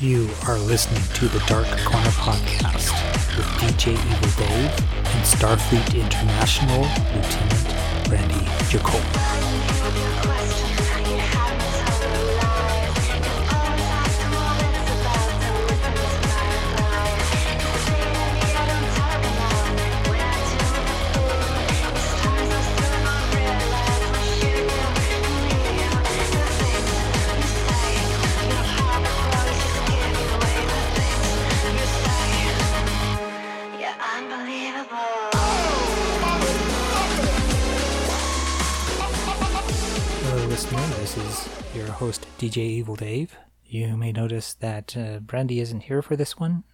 You are listening to the Dark Corner Podcast with DJ Evil Dave and Starfleet International Lieutenant Randy Jacob. This is your host, DJ Evil Dave. You may notice that uh, Brandy isn't here for this one.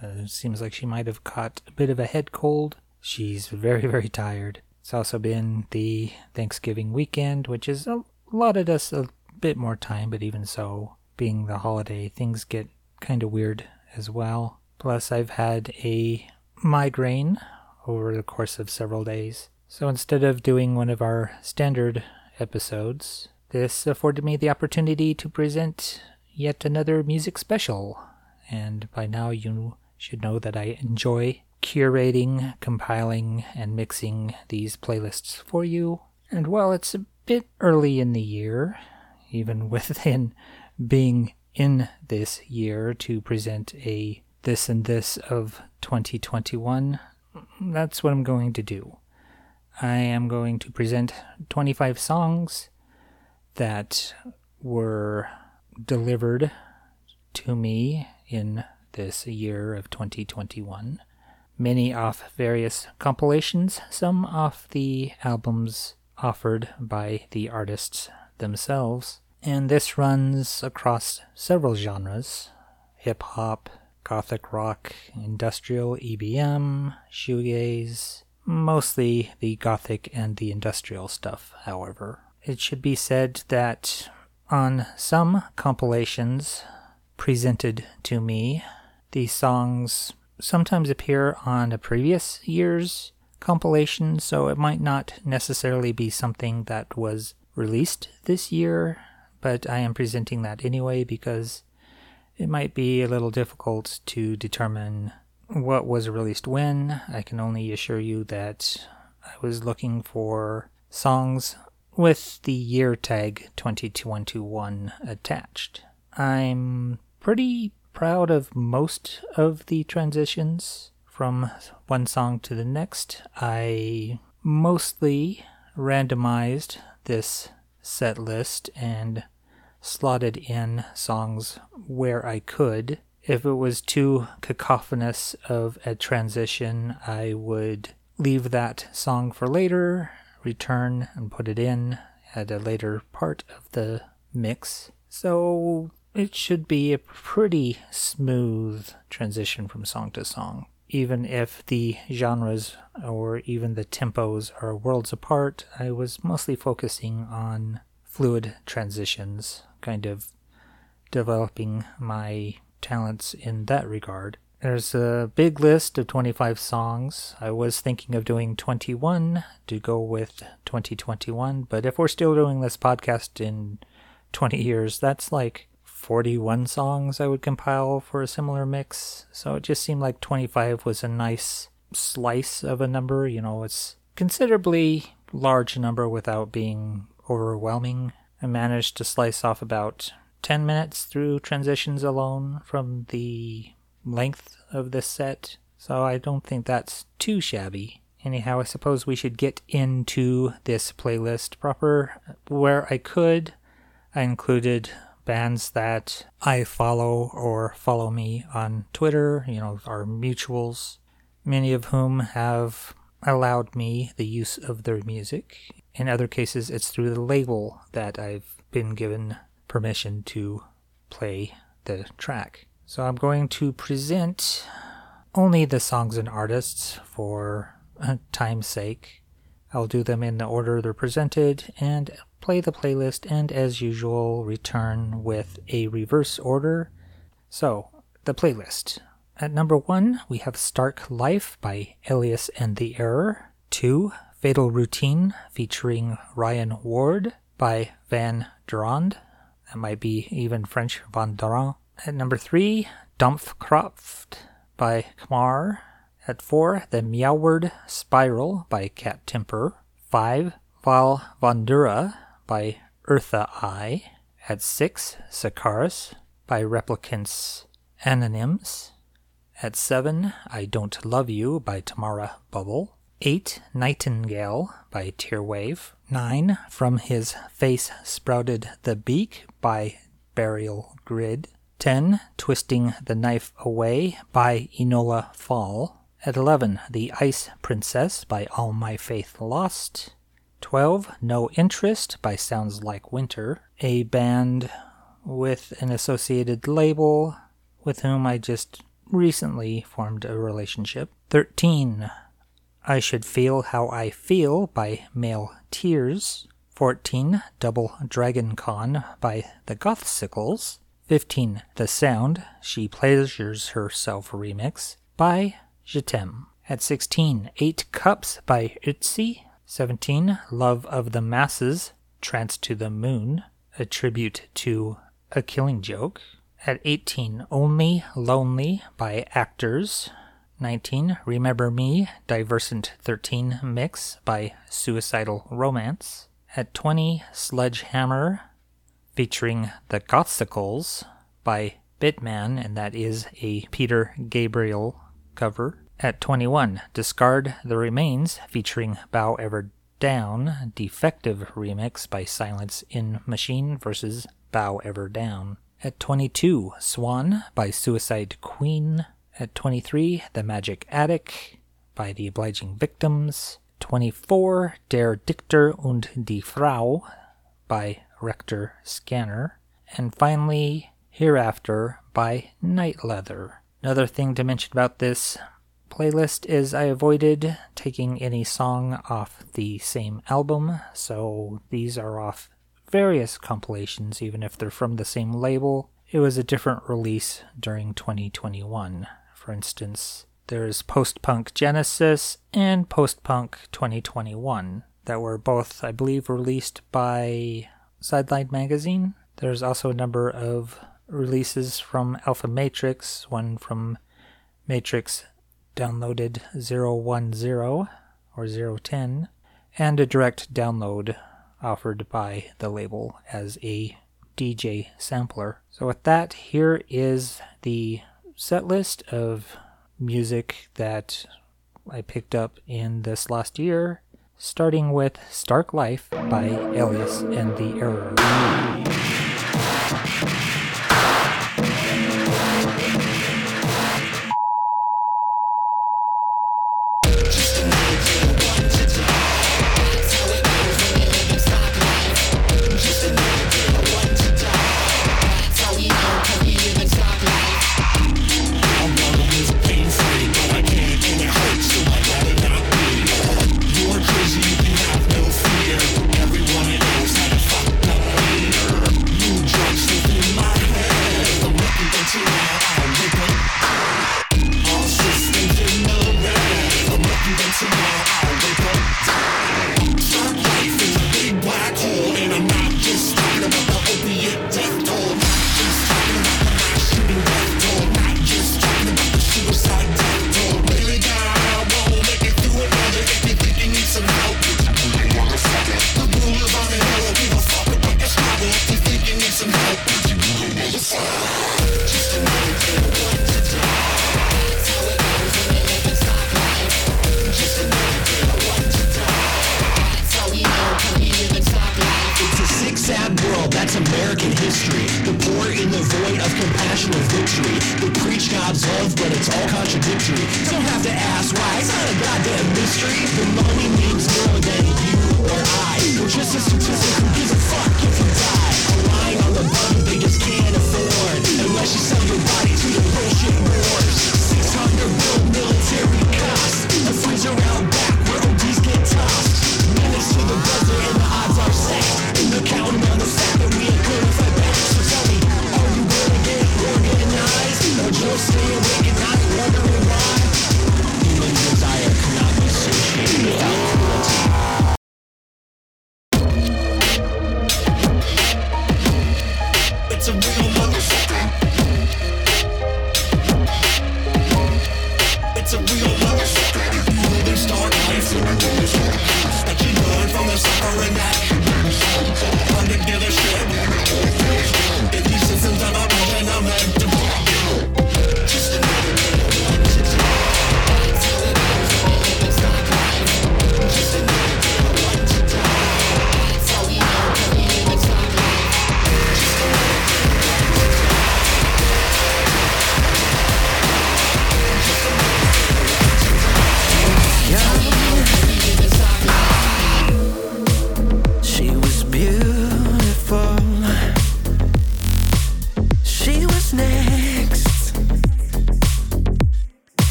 Uh, seems like she might have caught a bit of a head cold. She's very, very tired. It's also been the Thanksgiving weekend, which has allotted us a bit more time, but even so, being the holiday, things get kind of weird as well. Plus, I've had a migraine over the course of several days. So instead of doing one of our standard episodes, this afforded me the opportunity to present yet another music special. And by now, you should know that I enjoy curating, compiling, and mixing these playlists for you. And while it's a bit early in the year, even within being in this year to present a this and this of 2021, that's what I'm going to do. I am going to present 25 songs that were delivered to me in this year of 2021. Many off various compilations, some off the albums offered by the artists themselves. And this runs across several genres hip hop, gothic rock, industrial, EBM, shoegaze, mostly the gothic and the industrial stuff, however. It should be said that on some compilations presented to me, the songs sometimes appear on a previous year's compilation, so it might not necessarily be something that was released this year, but I am presenting that anyway because it might be a little difficult to determine what was released when. I can only assure you that I was looking for songs with the year tag 2021 attached. I'm pretty proud of most of the transitions from one song to the next. I mostly randomized this set list and slotted in songs where I could. If it was too cacophonous of a transition, I would leave that song for later, return and put it in at a later part of the mix. So it should be a pretty smooth transition from song to song. Even if the genres or even the tempos are worlds apart, I was mostly focusing on fluid transitions, kind of developing my talents in that regard. There's a big list of 25 songs. I was thinking of doing 21 to go with 2021, but if we're still doing this podcast in 20 years, that's like 41 songs I would compile for a similar mix. So it just seemed like 25 was a nice slice of a number. You know, it's considerably large number without being overwhelming. I managed to slice off about 10 minutes through transitions alone from the length of this set, so I don't think that's too shabby. Anyhow, I suppose we should get into this playlist proper. Where I could, I included bands that I follow or follow me on Twitter, you know, our mutuals, many of whom have allowed me the use of their music. In other cases, it's through the label that I've been given permission to play the track. So I'm going to present only the songs and artists for uh, time's sake. I'll do them in the order they're presented and play the playlist, and as usual, return with a reverse order. So, the playlist. At number one, we have Stark Life by Elias and the Error. Two, Fatal Routine featuring Ryan Ward by Van Derand. That might be even French Van Durand. At number three, Dampfkraft by Khmar. At four, The Meoward Spiral by Cat Temper. Five, Vile Vondura by Eartha Eye. At six, Sicaris by Replicants Anònims. At seven, I Don't Love You by Tamara Bubble. Eight, Nightingale by Tearwave. Nine, From His Face Sprouted the Beak by Burial Grid. 10. Twisting the Knife Away by Enola Fall. At 11, The Ice Princess by All My Faith Lost. 12. No Interest by Sounds Like Winter, a band with an associated label with whom I just recently formed a relationship. 13. I Should Feel How I Feel by Male Tears. 14. Double Dragon Con by The Gothsicles. 15. The Sound, She Pleasures Herself remix by JE T'AIME. At 16, Eight Cups by Ötzi. 17, Love of the Masses, Trance to the Moon, a tribute to A Killing Joke. At 18, Only Lonely by Actors. 19, Remember Me, Diversant 13 mix by Suicidal Romance. At 20, Sledgehammer, featuring the Gothsicles by Bitman, and that is a Peter Gabriel cover. At 21, Discard the Remains, featuring Bow Ever Down, Defective remix by Silence in Machine versus Bow Ever Down. At 22, Swan by Suicide Queen. At 23, The Magic Attic by The Obliging Victims. 24, Der Dichter und die Frau by Rector Scanner. And finally, Hereafter by Night Leather. Another thing to mention about this playlist is I avoided taking any song off the same album, so these are off various compilations, even if they're from the same label. It was a different release during 2021. For instance, there's Post Punk Genesis and Post Punk 2021 that were both, I believe, released by Sideline Magazine. There's also a number of releases from Alfa Matrix, one from Matrix downloaded 010 or 010, and a direct download offered by the label as a DJ sampler. So, with that, here is the set list of music that I picked up in this last year, starting with Stark Life by Elias and the Error.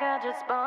Bad I just you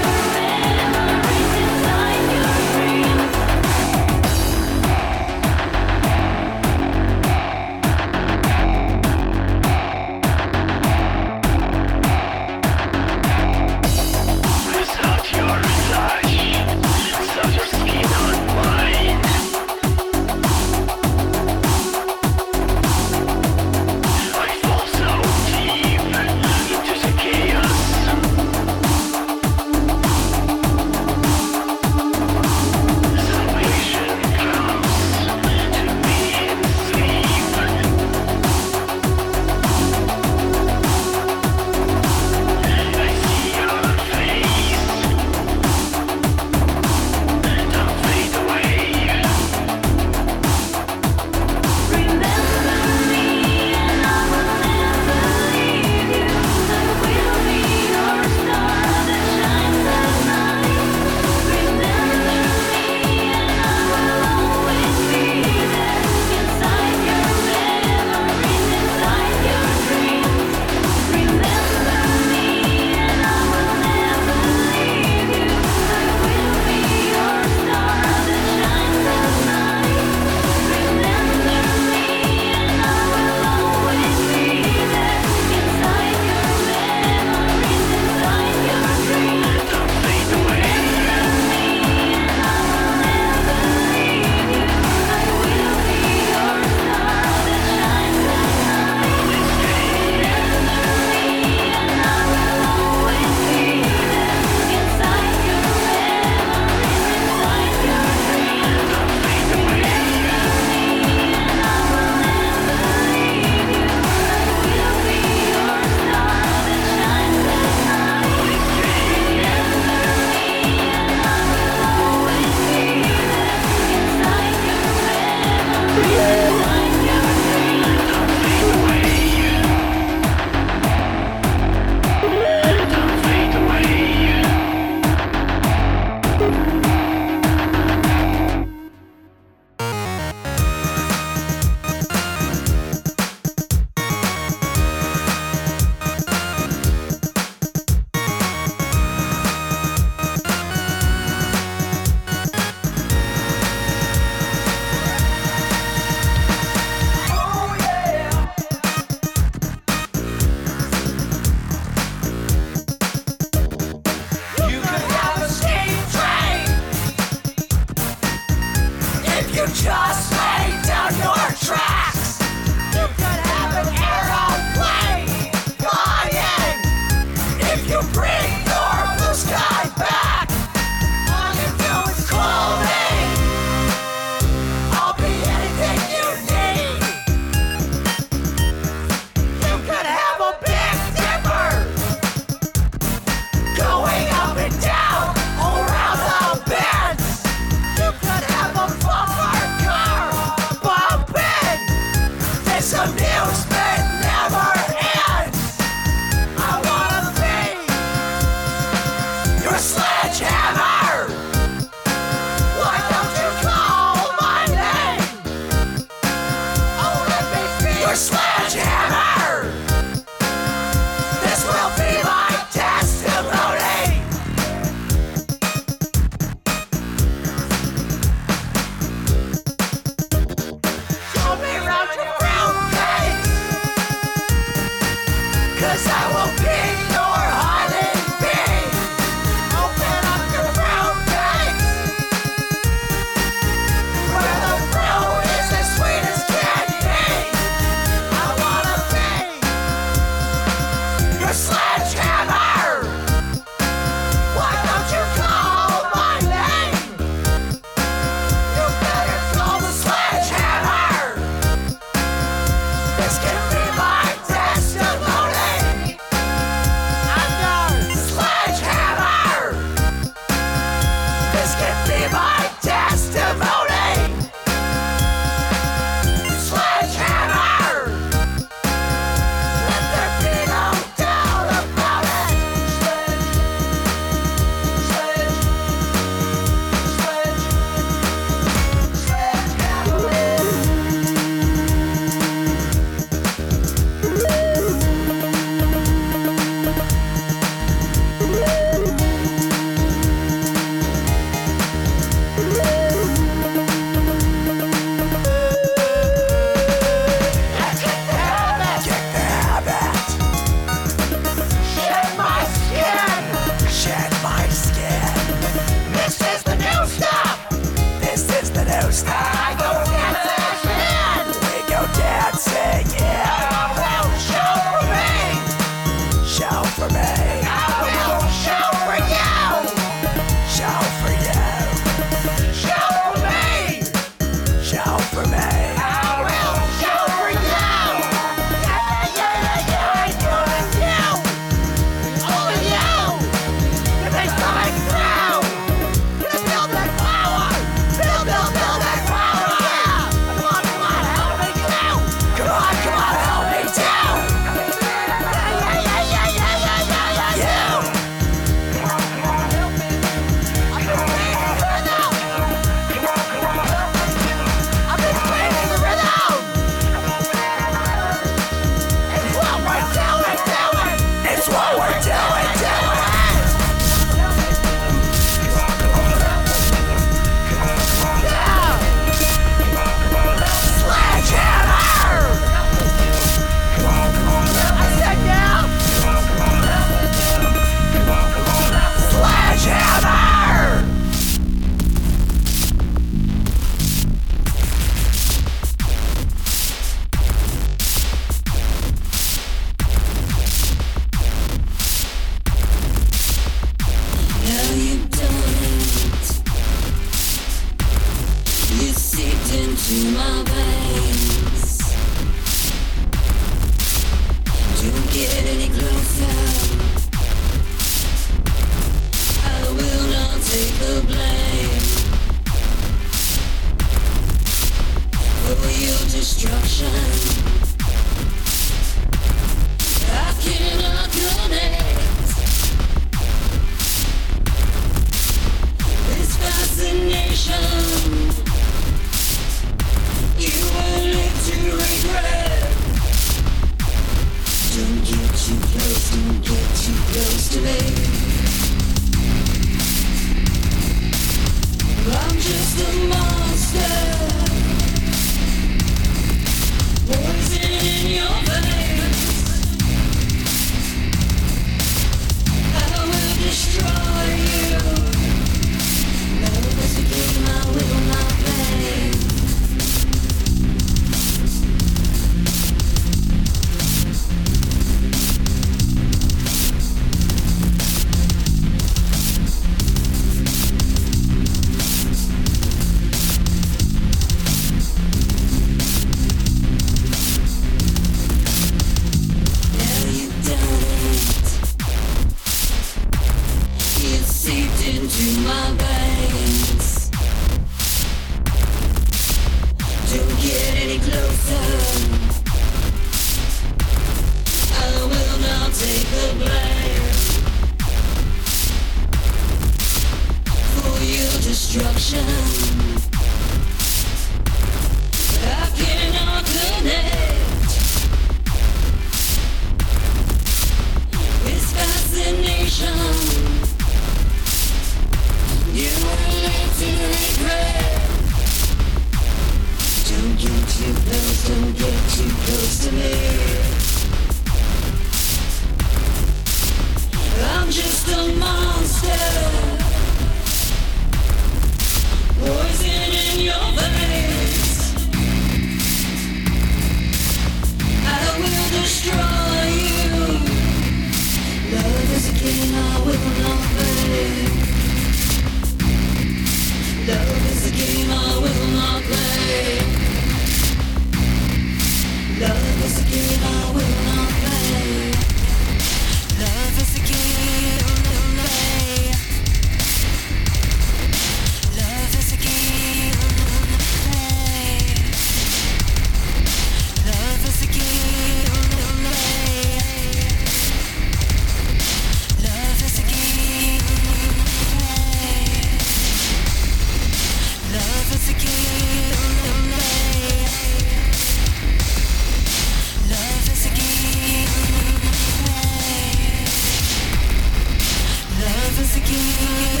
Música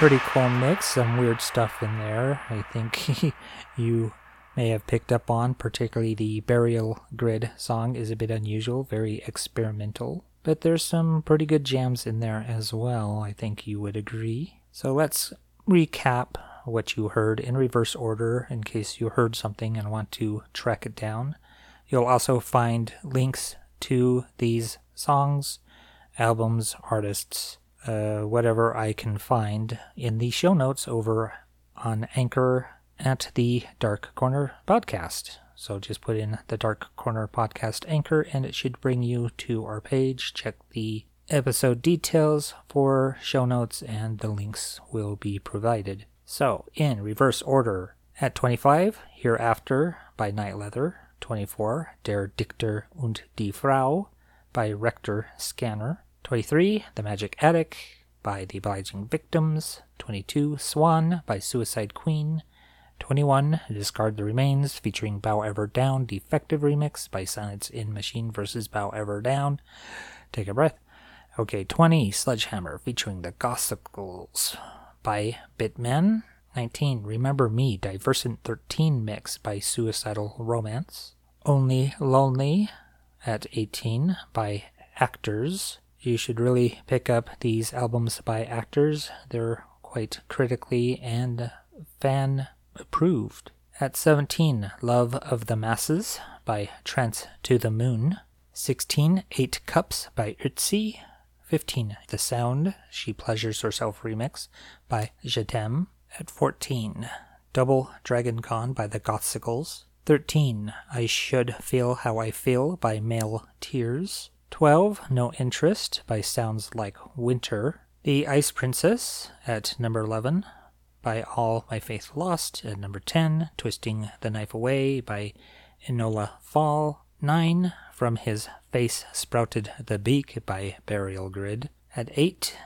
Pretty cool mix, some weird stuff in there. I think you may have picked up on, particularly the Burial Grid song is a bit unusual, very experimental. But there's some pretty good jams in there as well, I think you would agree. So let's recap what you heard in reverse order in case you heard something and want to track it down. You'll also find links to these songs, albums, artists, uh, whatever I can find in the show notes over on Anchor at the Dark Corner Podcast. So just put in the Dark Corner Podcast Anchor and it should bring you to our page. Check the episode details for show notes and the links will be provided. So, in reverse order, at 25, Hereafter by Night Leather. 24, Der Dichter und die Frau by Rector Scanner. 23, The Magic Attic by The Obliging Victims. 22, Swan by Suicide Queen. 21, Discard the Remains featuring Bow Ever Down Defective Remix by Silence in Machine versus Bow Ever Down. Take a breath. Okay, 20, Sledgehammer featuring The Gothsicles by Bitman. 19, Remember Me Diversant 13 Mix by Suicidal Romance. Only Lonely at 18 by Actors. You should really pick up these albums by actors. They're quite critically and fan approved. At 17, Love of the Masses by Trance to the Moon. 16, Eight Cups by Ötzi. 15, The Sound, She Pleasures Herself remix by T'aime. At 14, Double Dragon Con by the Gothsicles. 13, I Should Feel How I Feel by Male Tears. 12, No Interest by Sounds Like Winter. The Ice Princess at number 11 by All My Faith Lost. At number 10, Twisting the Knife Away by Enola Fall. 9, From His Face Sprouted the Beak by Burial Grid. At 8,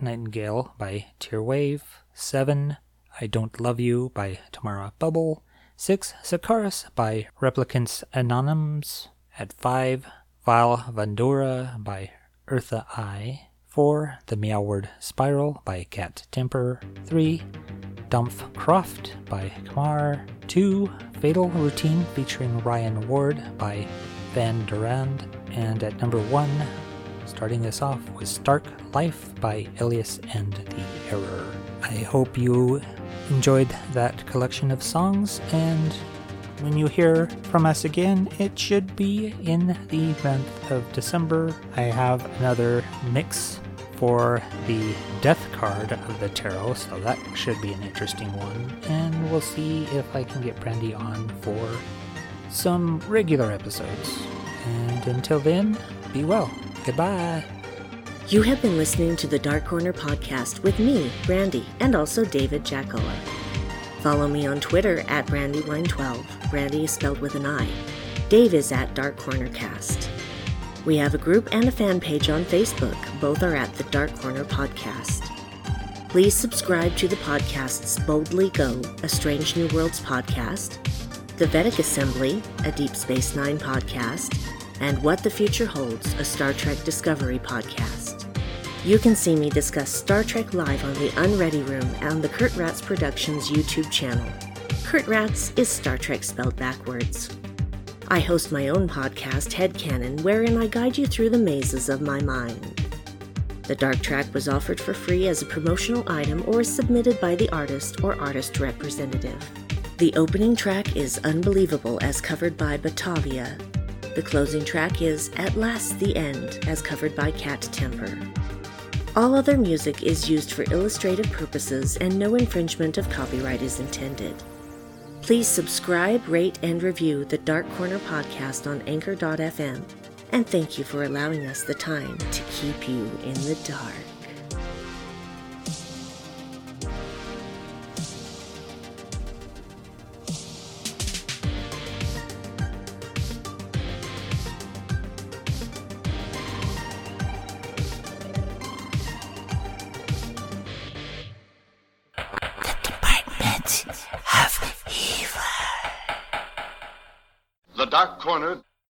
Nightingale by Tearwave. 7, I Don't Love You by Tamara Bubble. 6. Sicaris by Replicants Anònims. At 5. Vile Vondura by Eartha I. 4. The Meoward Spiral by Cat Temper. 3. Dumph Croft by Khmar. 2. Fatal Routine featuring Ryan Ward by Van Derand. And at number 1, starting us off was Stark Life by Elias and the Error. I hope you enjoyed that collection of songs, and when you hear from us again, it should be in the month of December. I have another mix for the death card of the tarot, so that should be an interesting one. And we'll see if I can get Brandy on for some regular episodes. And until then, be well. Goodbye. You have been listening to the Dark Corner podcast with me, Brandy, and also David Jackola. Follow me on Twitter at Brandywine12. Brandy is spelled with an I. Dave is at Dark Corner Cast. We have a group and a fan page on Facebook. Both are at the Dark Corner Podcast. Please subscribe to the podcasts Boldly Go, a Strange New Worlds podcast, The Vedek Assembly, a Deep Space Nine podcast, and What the Future Holds, a Star Trek Discovery podcast. You can see me discuss Star Trek live on the Unready Room and the Kurt Ratz Productions YouTube channel. Kurt Ratz is Star Trek spelled backwards. I host my own podcast, Headcanon, wherein I guide you through the mazes of my mind. The Dark Track was offered for free as a promotional item or submitted by the artist or artist representative. The opening track is Unbelievable as covered by Batavia. The closing track is At Last the End as covered by Cat Temper. All other music is used for illustrative purposes and no infringement of copyright is intended. Please subscribe, rate, and review the Dark Corner podcast on Anchor.fm. And thank you for allowing us the time to keep you in the dark. Dark Corner